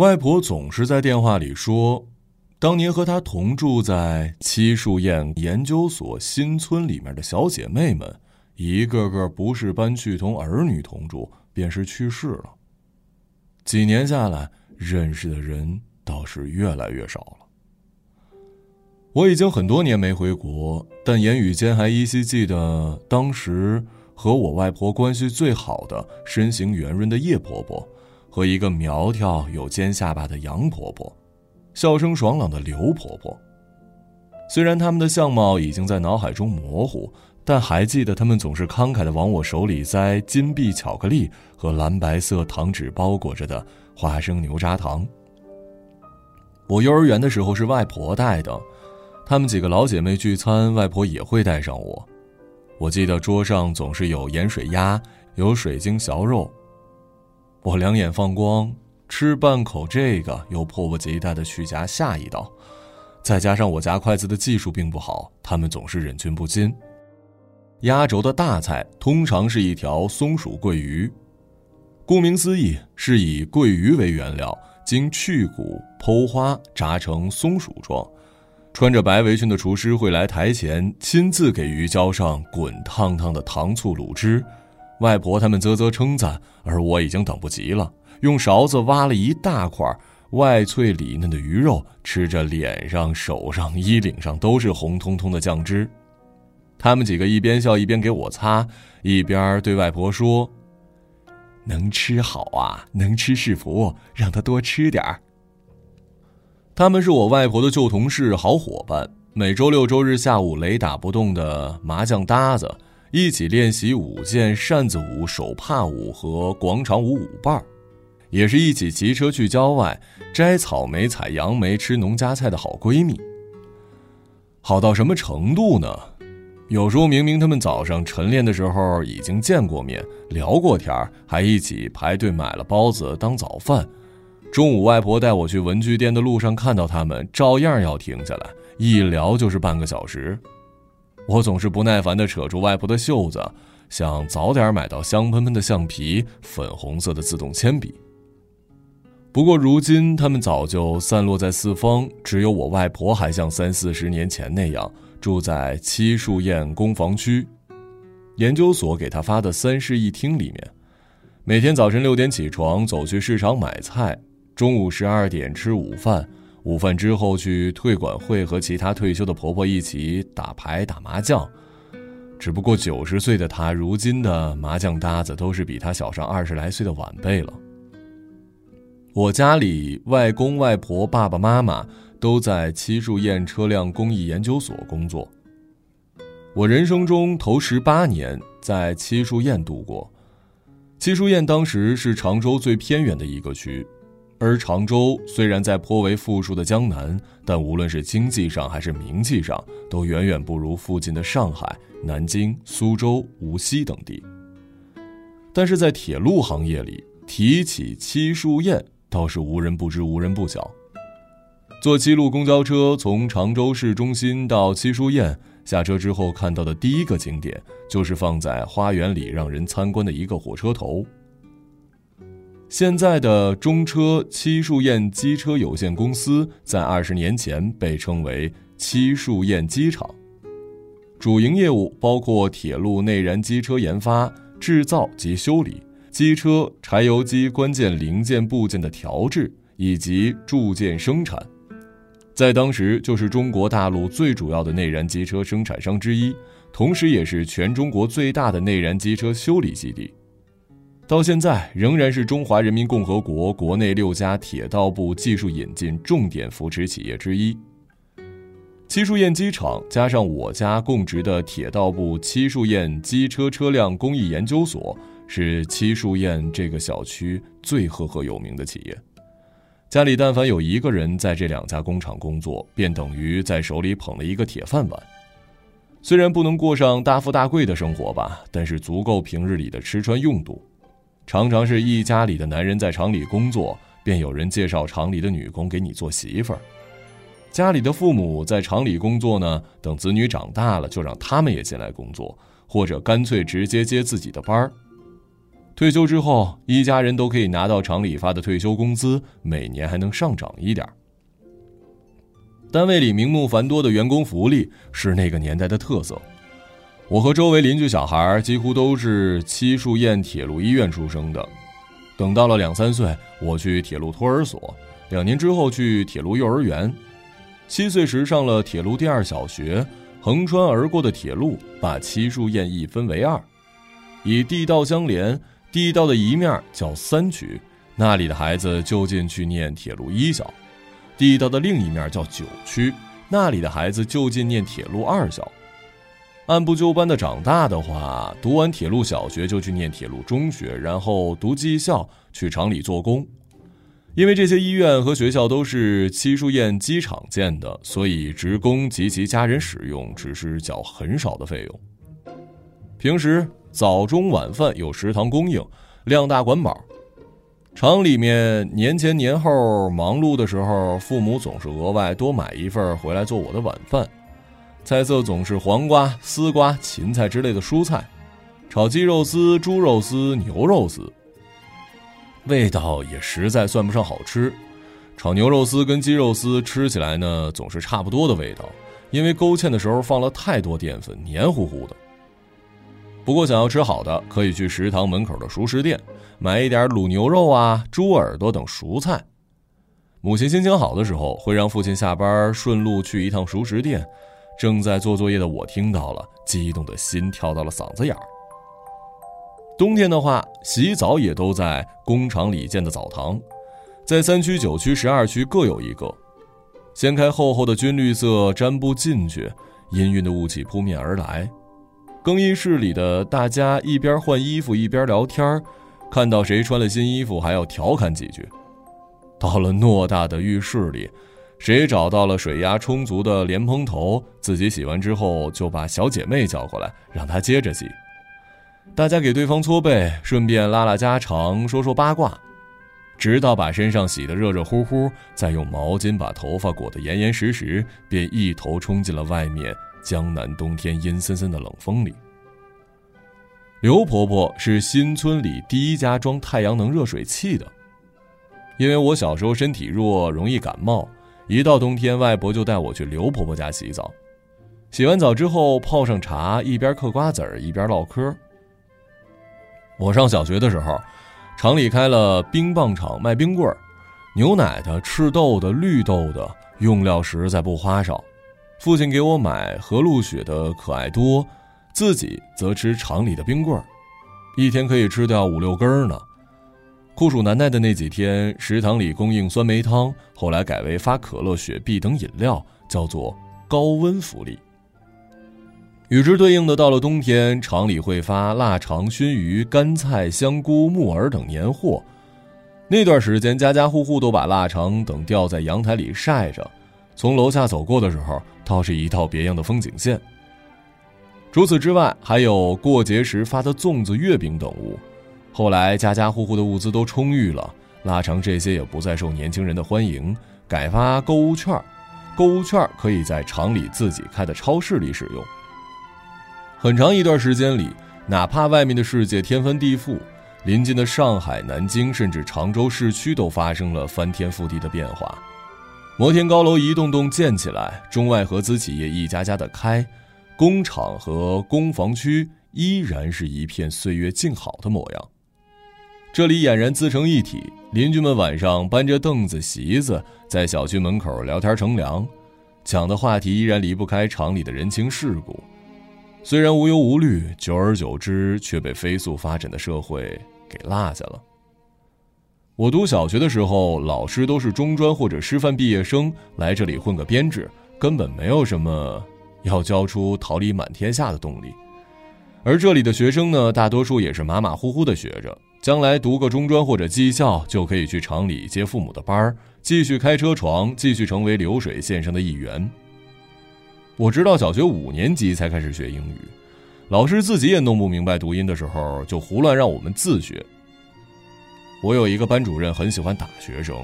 外婆总是在电话里说，当年和她同住在七树堰研究所新村里面的小姐妹们，一个个不是搬去同儿女同住，便是去世了。几年下来，认识的人倒是越来越少了。我已经很多年没回国，但言语间还依稀记得当时和我外婆关系最好的、身形圆润的叶婆婆，和一个苗条有尖下巴的杨婆婆，笑声爽朗的刘婆婆。虽然他们的相貌已经在脑海中模糊，但还记得他们总是慷慨地往我手里塞金币巧克力和蓝白色糖纸包裹着的花生牛轧糖。我幼儿园的时候是外婆带的。她们几个老姐妹聚餐，外婆也会带上我。我记得桌上总是有盐水鸭，有水晶小肉。我两眼放光，吃半口这个，又迫不及待地去夹下一道。再加上我夹筷子的技术并不好，他们总是忍俊不禁。压轴的大菜通常是一条松鼠桂鱼，顾名思义，是以桂鱼为原料，经去骨、剖花，炸成松鼠状。穿着白围裙的厨师会来台前，亲自给鱼浇上滚烫烫的糖醋卤汁。外婆他们啧啧称赞，而我已经等不及了，用勺子挖了一大块外脆里嫩的鱼肉，吃着脸上、手上、衣领上都是红彤彤的酱汁。他们几个一边笑一边给我擦，一边对外婆说：“能吃好啊，能吃是福，让他多吃点儿。”他们是我外婆的旧同事、好伙伴，每周六周日下午雷打不动的麻将搭子，一起练习舞剑、扇子舞、手帕舞和广场舞舞伴儿，也是一起骑车去郊外摘草莓、采杨梅、吃农家菜的好闺蜜。好到什么程度呢？有时候明明他们早上晨练的时候已经见过面、聊过天还一起排队买了包子当早饭。中午，外婆带我去文具店的路上，看到他们，照样要停下来，一聊就是半个小时。我总是不耐烦地扯住外婆的袖子，想早点买到香喷喷的橡皮、粉红色的自动铅笔。不过如今，他们早就散落在四方，只有我外婆还像三四十年前那样住在七树堰工房区研究所给她发的三室一厅里面，每天早晨六点起床，走去市场买菜。中午十二点吃午饭，午饭之后去退管会和其他退休的婆婆一起打牌打麻将。只不过九十岁的她，如今的麻将搭子都是比她小上二十来岁的晚辈了。我家里外公外婆、爸爸妈妈都在七树堰车辆工艺研究所工作。我人生中头十八年在七树堰度过。七树堰当时是常州最偏远的一个区。而常州虽然在颇为富庶的江南，但无论是经济上还是名气上，都远远不如附近的上海、南京、苏州、无锡等地。但是在铁路行业里，提起七树堰，倒是无人不知、无人不晓。坐七路公交车从常州市中心到七树堰，下车之后看到的第一个景点，就是放在花园里让人参观的一个火车头。现在的中车七树堰机车有限公司在二十年前被称为七树堰机厂，主营业务包括铁路内燃机车研发、制造及修理、机车柴油机关键零件部件的调制以及铸件生产，在当时就是中国大陆最主要的内燃机车生产商之一，同时也是全中国最大的内燃机车修理基地。到现在仍然是中华人民共和国国内六家铁道部技术引进重点扶持企业之一。七树堰机厂加上我家供职的铁道部七树堰机车车辆工艺研究所，是七树堰这个小区最赫赫有名的企业。家里但凡有一个人在这两家工厂工作，便等于在手里捧了一个铁饭碗。虽然不能过上大富大贵的生活吧，但是足够平日里的吃穿用度。常常是一家里的男人在厂里工作，便有人介绍厂里的女工给你做媳妇儿。家里的父母在厂里工作呢，等子女长大了，就让他们也进来工作，或者干脆直接接自己的班儿。退休之后，一家人都可以拿到厂里发的退休工资，每年还能上涨一点。单位里名目繁多的员工福利是那个年代的特色。我和周围邻居小孩几乎都是七树堰铁路医院出生的。等到了两三岁，我去铁路托儿所；两年之后去铁路幼儿园。七岁时上了铁路第二小学。横穿而过的铁路把七树堰一分为二，以地道相连。地道的一面叫三区，那里的孩子就近去念铁路一小；地道的另一面叫九区，那里的孩子就近念铁路二小。按部就班的长大的话，读完铁路小学就去念铁路中学，然后读技校，去厂里做工。因为这些医院和学校都是七树堰机场建的，所以职工及其家人使用只是缴很少的费用。平时早中晚饭有食堂供应，量大管饱。厂里面年前年后忙碌的时候，父母总是额外多买一份回来做我的晚饭。菜色总是黄瓜、丝瓜、芹菜之类的蔬菜，炒鸡肉丝、猪肉丝、牛肉丝。味道也实在算不上好吃，炒牛肉丝跟鸡肉丝吃起来呢总是差不多的味道，因为勾芡的时候放了太多淀粉，黏糊糊的。不过想要吃好的，可以去食堂门口的熟食店买一点卤牛肉啊、猪耳朵等熟菜。母亲心情好的时候，会让父亲下班顺路去一趟熟食店。正在做作业的我听到了，激动的心跳到了嗓子眼儿。冬天的话，洗澡也都在工厂里建的澡堂，在三区、九区、十二区各有一个。掀开厚厚的军绿色毡布进去，氤氲的雾气扑面而来。更衣室里的大家一边换衣服一边聊天，看到谁穿了新衣服还要调侃几句。到了偌大的浴室里，谁找到了水压充足的莲蓬头，自己洗完之后就把小姐妹叫过来，让她接着洗。大家给对方搓背，顺便拉拉家常，说说八卦，直到把身上洗得热热乎乎，再用毛巾把头发裹得严严实实，便一头冲进了外面江南冬天阴森森的冷风里。刘婆婆是新村里第一家装太阳能热水器的，因为我小时候身体弱，容易感冒，一到冬天，外婆就带我去刘婆婆家洗澡。洗完澡之后，泡上茶，一边嗑瓜子儿，一边唠嗑。我上小学的时候，厂里开了冰棒厂，卖冰棍儿，牛奶的、赤豆的、绿豆的，用料实在不花哨。父亲给我买和路雪的可爱多，自己则吃厂里的冰棍儿，一天可以吃掉五六根呢。酷暑难耐的那几天，食堂里供应酸梅汤，后来改为发可乐、雪碧等饮料，叫做高温福利。与之对应的，到了冬天，厂里会发腊肠、熏鱼、干菜、香菇、木耳等年货。那段时间，家家户户都把腊肠等吊在阳台里晒着，从楼下走过的时候，倒是一道别样的风景线。除此之外，还有过节时发的粽子、月饼等物。后来，家家户户的物资都充裕了，腊肠这些也不再受年轻人的欢迎，改发购物券。购物券可以在厂里自己开的超市里使用。很长一段时间里，哪怕外面的世界天翻地覆，临近的上海、南京甚至常州市区都发生了翻天覆地的变化。摩天高楼一栋栋建起来，中外合资企业一家家的开，工厂和工房区依然是一片岁月静好的模样。这里俨然自成一体，邻居们晚上搬着凳子、席子在小区门口聊天乘凉，讲的话题依然离不开厂里的人情世故。虽然无忧无虑，久而久之却被飞速发展的社会给落下了。我读小学的时候，老师都是中专或者师范毕业生来这里混个编制，根本没有什么要教出桃李满天下的动力。而这里的学生呢，大多数也是马马虎虎的学着，将来读个中专或者技校，就可以去厂里接父母的班儿，继续开车床，继续成为流水线上的一员。我直到小学五年级才开始学英语，老师自己也弄不明白读音的时候，就胡乱让我们自学。我有一个班主任很喜欢打学生，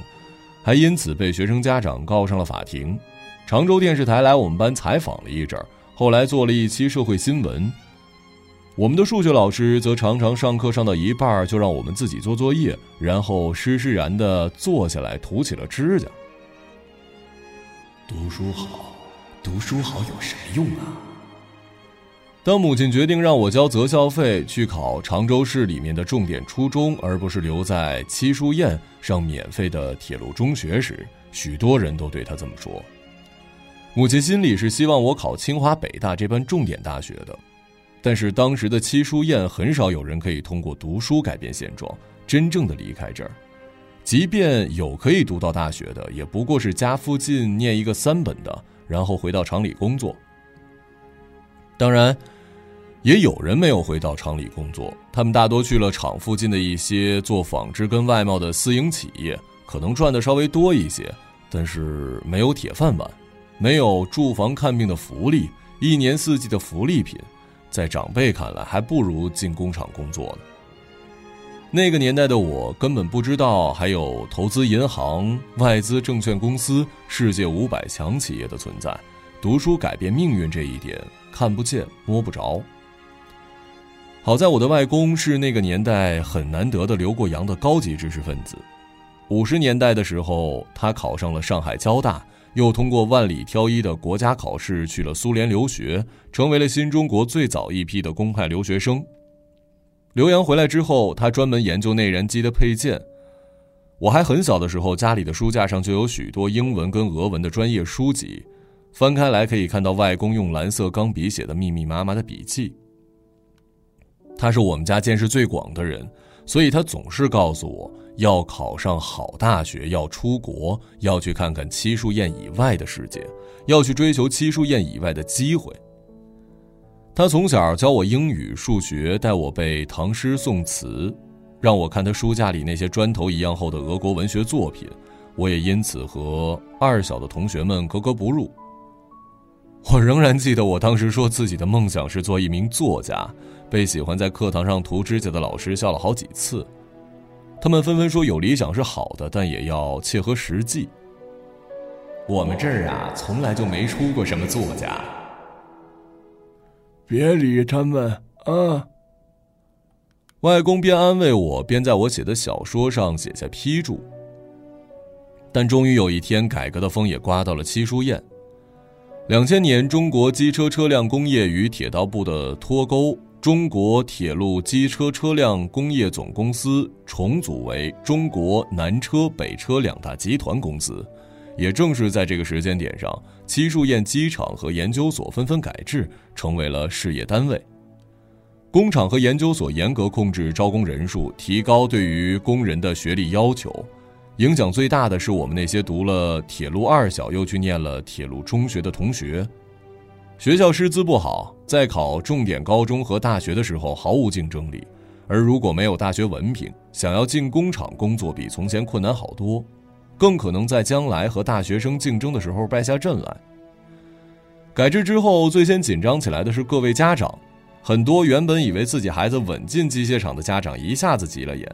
还因此被学生家长告上了法庭。常州电视台来我们班采访了一阵后来做了一期社会新闻。我们的数学老师则常常上课上到一半就让我们自己做作业，然后施施然的坐下来涂起了指甲。读书好，读书好有什么用啊？当母亲决定让我交择校费去考常州市里面的重点初中，而不是留在七书堰上免费的铁路中学时，许多人都对她这么说。母亲心里是希望我考清华北大这般重点大学的。但是当时的七书堰很少有人可以通过读书改变现状，真正的离开这儿。即便有可以读到大学的，也不过是家附近念一个三本的，然后回到厂里工作。当然，也有人没有回到厂里工作，他们大多去了厂附近的一些做纺织跟外贸的私营企业，可能赚的稍微多一些，但是没有铁饭碗，没有住房看病的福利，一年四季的福利品。在长辈看来，还不如进工厂工作呢。那个年代的我根本不知道还有投资银行、外资证券公司、世界五百强企业的存在。读书改变命运这一点看不见摸不着。好在我的外公是那个年代很难得的留过洋的高级知识分子。五十年代的时候，他考上了上海交大。又通过万里挑一的国家考试去了苏联留学，成为了新中国最早一批的公派留学生。留洋回来之后，他专门研究内燃机的配件。我还很小的时候，家里的书架上就有许多英文跟俄文的专业书籍，翻开来可以看到外公用蓝色钢笔写的密密麻麻的笔记。他是我们家见识最广的人，所以他总是告诉我。要考上好大学，要出国，要去看看七树宴以外的世界，要去追求七树宴以外的机会。他从小教我英语、数学，带我背唐诗宋词，让我看他书架里那些砖头一样厚的俄国文学作品，我也因此和二小的同学们格格不入。我仍然记得我当时说自己的梦想是做一名作家，被喜欢在课堂上涂指甲的老师笑了好几次。他们纷纷说：“有理想是好的，但也要切合实际。”我们这儿啊，从来就没出过什么作家。别理他们啊！外公边安慰我，边在我写的小说上写下批注。但终于有一天，改革的风也刮到了七叔堰。两千年，中国机车车辆工业与铁道部的脱钩。中国铁路机车车辆工业总公司重组为中国南车北车两大集团公司，也正是在这个时间点上，七树堰机厂和研究所纷纷改制，成为了事业单位。工厂和研究所严格控制招工人数，提高对于工人的学历要求。影响最大的是我们那些读了铁路二小又去念了铁路中学的同学。学校师资不好，在考重点高中和大学的时候毫无竞争力，而如果没有大学文凭，想要进工厂工作比从前困难好多，更可能在将来和大学生竞争的时候败下阵来。改制之后，最先紧张起来的是各位家长，很多原本以为自己孩子稳进机械厂的家长一下子急了眼，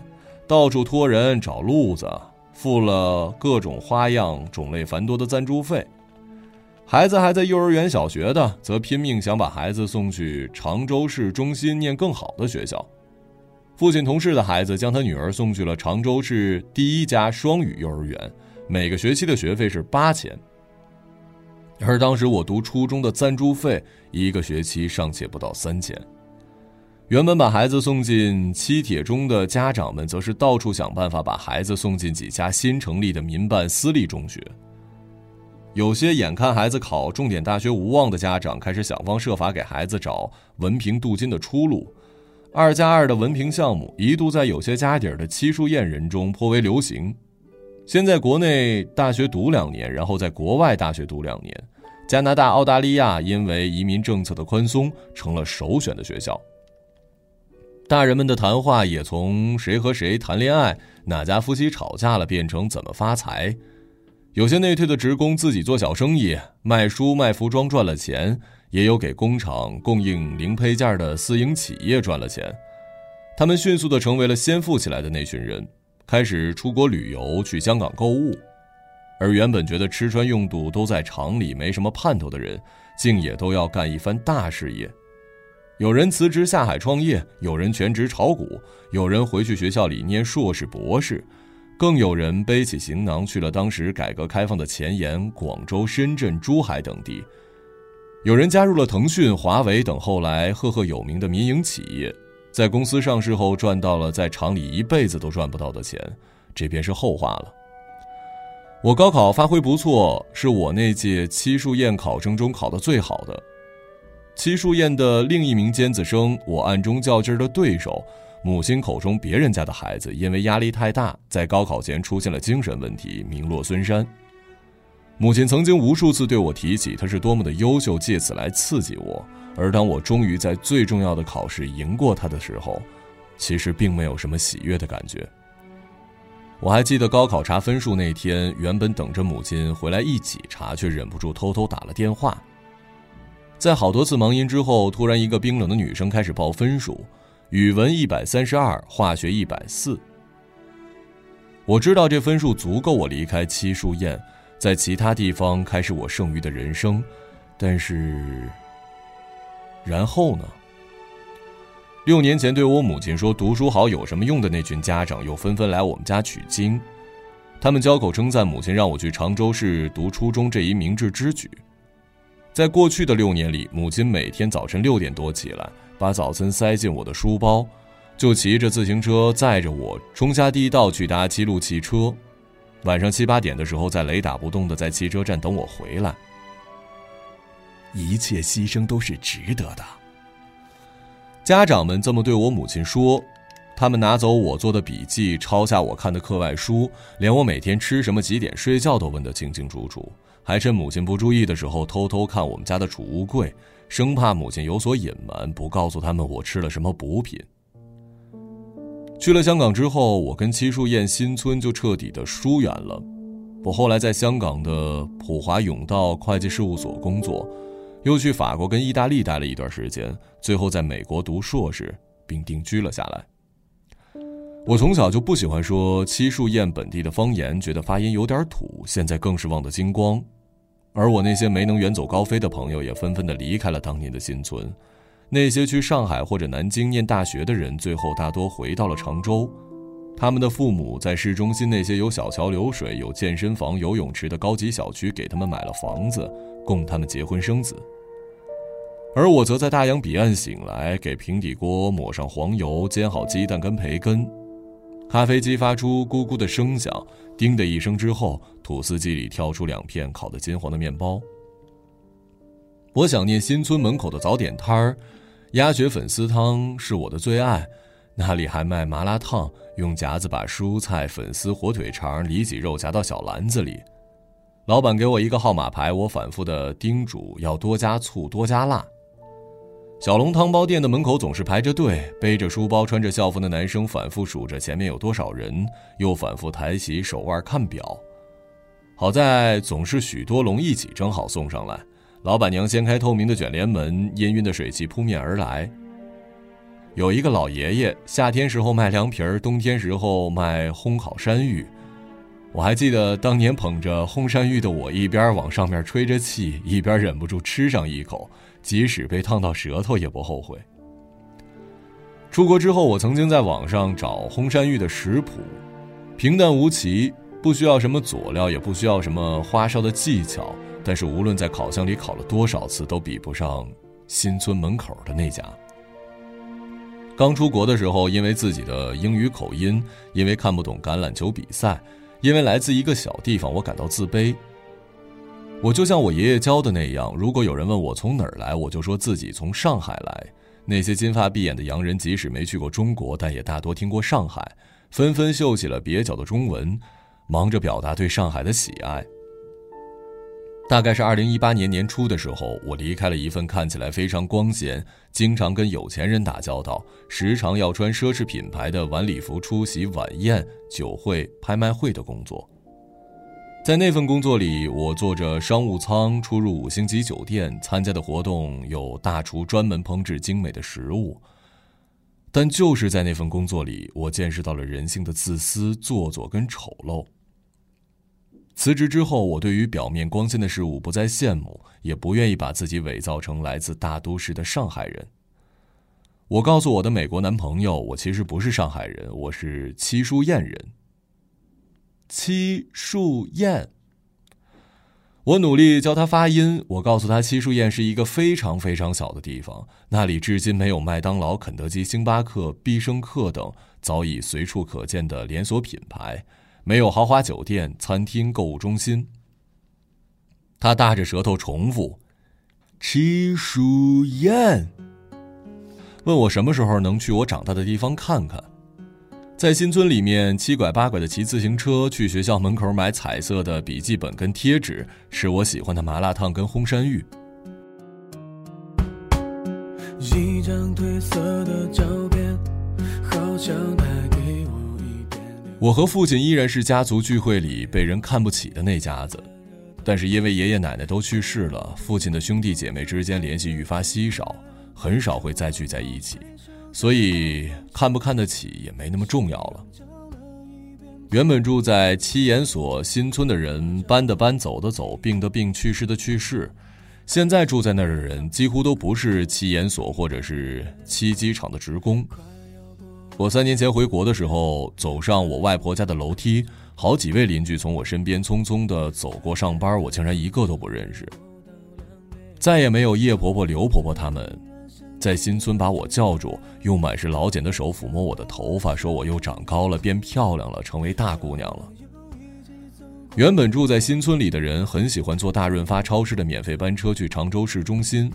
到处托人找路子，付了各种花样、种类繁多的赞助费。孩子还在幼儿园、小学的，则拼命想把孩子送去常州市中心念更好的学校。父亲同事的孩子将他女儿送去了常州市第一家双语幼儿园，每个学期的学费是八千。而当时我读初中的赞助费，一个学期尚且不到三千。原本把孩子送进七铁中的家长们，则是到处想办法把孩子送进几家新成立的民办私立中学。有些眼看孩子考重点大学无望的家长，开始想方设法给孩子找文凭镀金的出路。二加二的文凭项目一度在有些家底儿的七树堰人中颇为流行。先在国内大学读两年，然后在国外大学读两年。加拿大、澳大利亚因为移民政策的宽松，成了首选的学校。大人们的谈话也从谁和谁谈恋爱、哪家夫妻吵架了，变成怎么发财。有些内退的职工自己做小生意，卖书卖服装赚了钱；也有给工厂供应零配件的私营企业赚了钱。他们迅速的成为了先富起来的那群人，开始出国旅游，去香港购物。而原本觉得吃穿用度都在厂里没什么盼头的人，竟也都要干一番大事业。有人辞职下海创业，有人全职炒股，有人回去学校里念硕士、博士，更有人背起行囊去了当时改革开放的前沿广州、深圳、珠海等地。有人加入了腾讯、华为等后来赫赫有名的民营企业，在公司上市后赚到了在厂里一辈子都赚不到的钱，这便是后话了。我高考发挥不错，是我那届七树宴考生中考得最好的。七树宴的另一名尖子生，我暗中较劲儿的对手，母亲口中别人家的孩子，因为压力太大，在高考前出现了精神问题，名落孙山。母亲曾经无数次对我提起他是多么的优秀，借此来刺激我。而当我终于在最重要的考试赢过他的时候，其实并没有什么喜悦的感觉。我还记得高考查分数那天，原本等着母亲回来一起查，却忍不住偷偷打了电话。在好多次忙音之后，突然一个冰冷的女生开始报分数：语文一百三十二，化学一百四。我知道这分数足够我离开七树宴。在其他地方开始我剩余的人生，但是，然后呢？六年前对我母亲说读书好有什么用的那群家长又纷纷来我们家取经，他们交口称赞母亲让我去常州市读初中这一明智之举。在过去的六年里，母亲每天早晨六点多起来，把早餐塞进我的书包，就骑着自行车载着我冲下地道去搭七路汽车。晚上七八点的时候，在雷打不动的在汽车站等我回来。一切牺牲都是值得的。家长们这么对我母亲说，他们拿走我做的笔记，抄下我看的课外书，连我每天吃什么、几点睡觉都问得清清楚楚，还趁母亲不注意的时候偷偷看我们家的储物柜，生怕母亲有所隐瞒，不告诉他们我吃了什么补品。去了香港之后，我跟七树宴新村就彻底的疏远了。我后来在香港的普华永道会计事务所工作，又去法国跟意大利待了一段时间，最后在美国读硕士并定居了下来。我从小就不喜欢说七树宴本地的方言，觉得发音有点土，现在更是忘得精光。而我那些没能远走高飞的朋友，也纷纷的离开了当年的新村。那些去上海或者南京念大学的人，最后大多回到了常州。他们的父母在市中心那些有小桥流水、有健身房、游泳池的高级小区给他们买了房子，供他们结婚生子。而我则在大洋彼岸醒来，给平底锅抹上黄油，煎好鸡蛋跟培根。咖啡机发出咕咕的声响，叮的一声之后，吐司机里跳出两片烤得金黄的面包。我想念新村门口的早点摊儿。鸭血粉丝汤是我的最爱，那里还卖麻辣烫，用夹子把蔬菜、粉丝、火腿肠、里脊肉夹到小篮子里。老板给我一个号码牌，我反复的叮嘱要多加醋、多加辣。小龙汤包店的门口总是排着队，背着书包、穿着校服的男生反复数着前面有多少人，又反复抬起手腕看表。好在总是许多笼一起蒸好送上来。老板娘掀开透明的卷帘门，氤氲的水汽扑面而来。有一个老爷爷，夏天时候卖凉皮儿，冬天时候卖烘烤山芋。我还记得当年捧着烘山芋的我，一边往上面吹着气，一边忍不住吃上一口，即使被烫到舌头也不后悔。出国之后，我曾经在网上找烘山芋的食谱，平淡无奇，不需要什么佐料，也不需要什么花哨的技巧。但是无论在烤箱里烤了多少次，都比不上新村门口的那家。刚出国的时候，因为自己的英语口音，因为看不懂橄榄球比赛，因为来自一个小地方，我感到自卑。我就像我爷爷教的那样，如果有人问我从哪儿来，我就说自己从上海来。那些金发碧眼的洋人，即使没去过中国，但也大多听过上海，纷纷秀起了蹩脚的中文，忙着表达对上海的喜爱。大概是二零一八年年初的时候，我离开了一份看起来非常光鲜、经常跟有钱人打交道、时常要穿奢侈品牌的晚礼服出席晚宴、酒会、拍卖会的工作。在那份工作里，我坐着商务舱出入五星级酒店，参加的活动有大厨专门烹制精美的食物。但就是在那份工作里，我见识到了人性的自私、做作跟丑陋。辞职之后，我对于表面光鲜的事物不再羡慕，也不愿意把自己伪造成来自大都市的上海人。我告诉我的美国男朋友，我其实不是上海人，我是七树堰人。七树堰。我努力教他发音。我告诉他，七树堰是一个非常非常小的地方，那里至今没有麦当劳、肯德基、星巴克、必胜客等早已随处可见的连锁品牌，没有豪华酒店、餐厅、购物中心。他大着舌头重复：“七树堰。”问我什么时候能去我长大的地方看看。在新村里面七拐八拐的骑自行车去学校门口买彩色的笔记本跟贴纸，吃我喜欢的麻辣烫跟烘山芋。一张褪色的照片，好像带给。我和父亲依然是家族聚会里被人看不起的那家子，但是因为爷爷奶奶都去世了，父亲的兄弟姐妹之间联系愈发稀少，很少会再聚在一起。所以看不看得起也没那么重要了。原本住在七研所新村的人，搬的搬，走的走，病的病，去世的去世。现在住在那儿的人，几乎都不是七研所或者是七机场的职工。我三年前回国的时候，走上我外婆家的楼梯，好几位邻居从我身边匆匆的走过上班，我竟然一个都不认识。再也没有叶婆婆、刘婆婆他们。在新村把我叫住，用满是老茧的手抚摸我的头发，说我又长高了，变漂亮了，成为大姑娘了。原本住在新村里的人很喜欢坐大润发超市的免费班车去常州市中心，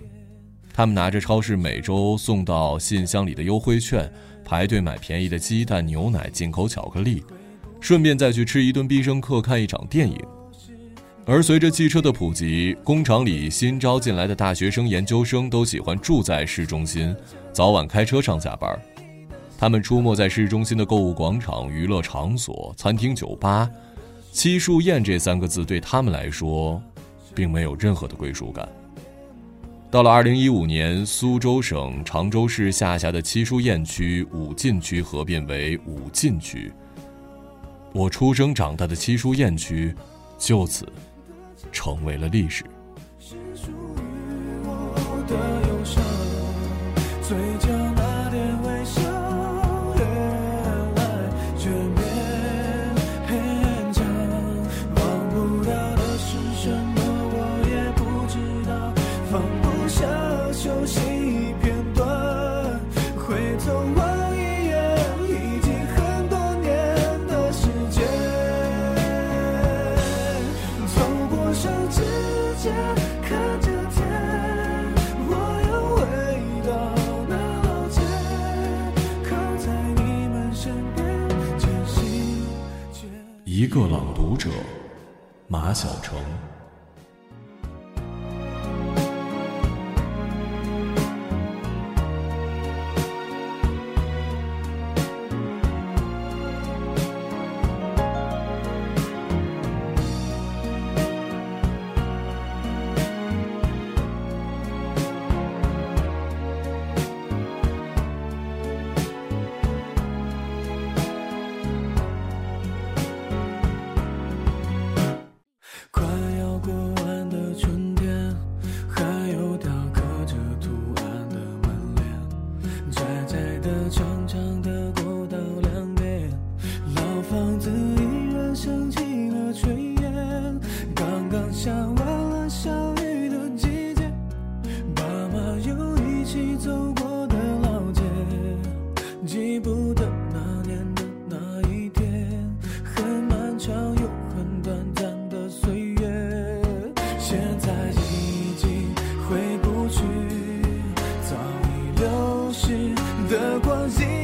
他们拿着超市每周送到信箱里的优惠券，排队买便宜的鸡蛋、牛奶、进口巧克力，顺便再去吃一顿必胜客，看一场电影。而随着汽车的普及，工厂里新招进来的大学生、研究生都喜欢住在市中心，早晚开车上下班。他们出没在市中心的购物广场、娱乐场所、餐厅、酒吧。七树堰这三个字对他们来说，并没有任何的归属感。到了二零一五年，苏州省常州市下辖的七书堰区武进区合并为武进区。我出生长大的七书堰区，就此。成为了历史。关心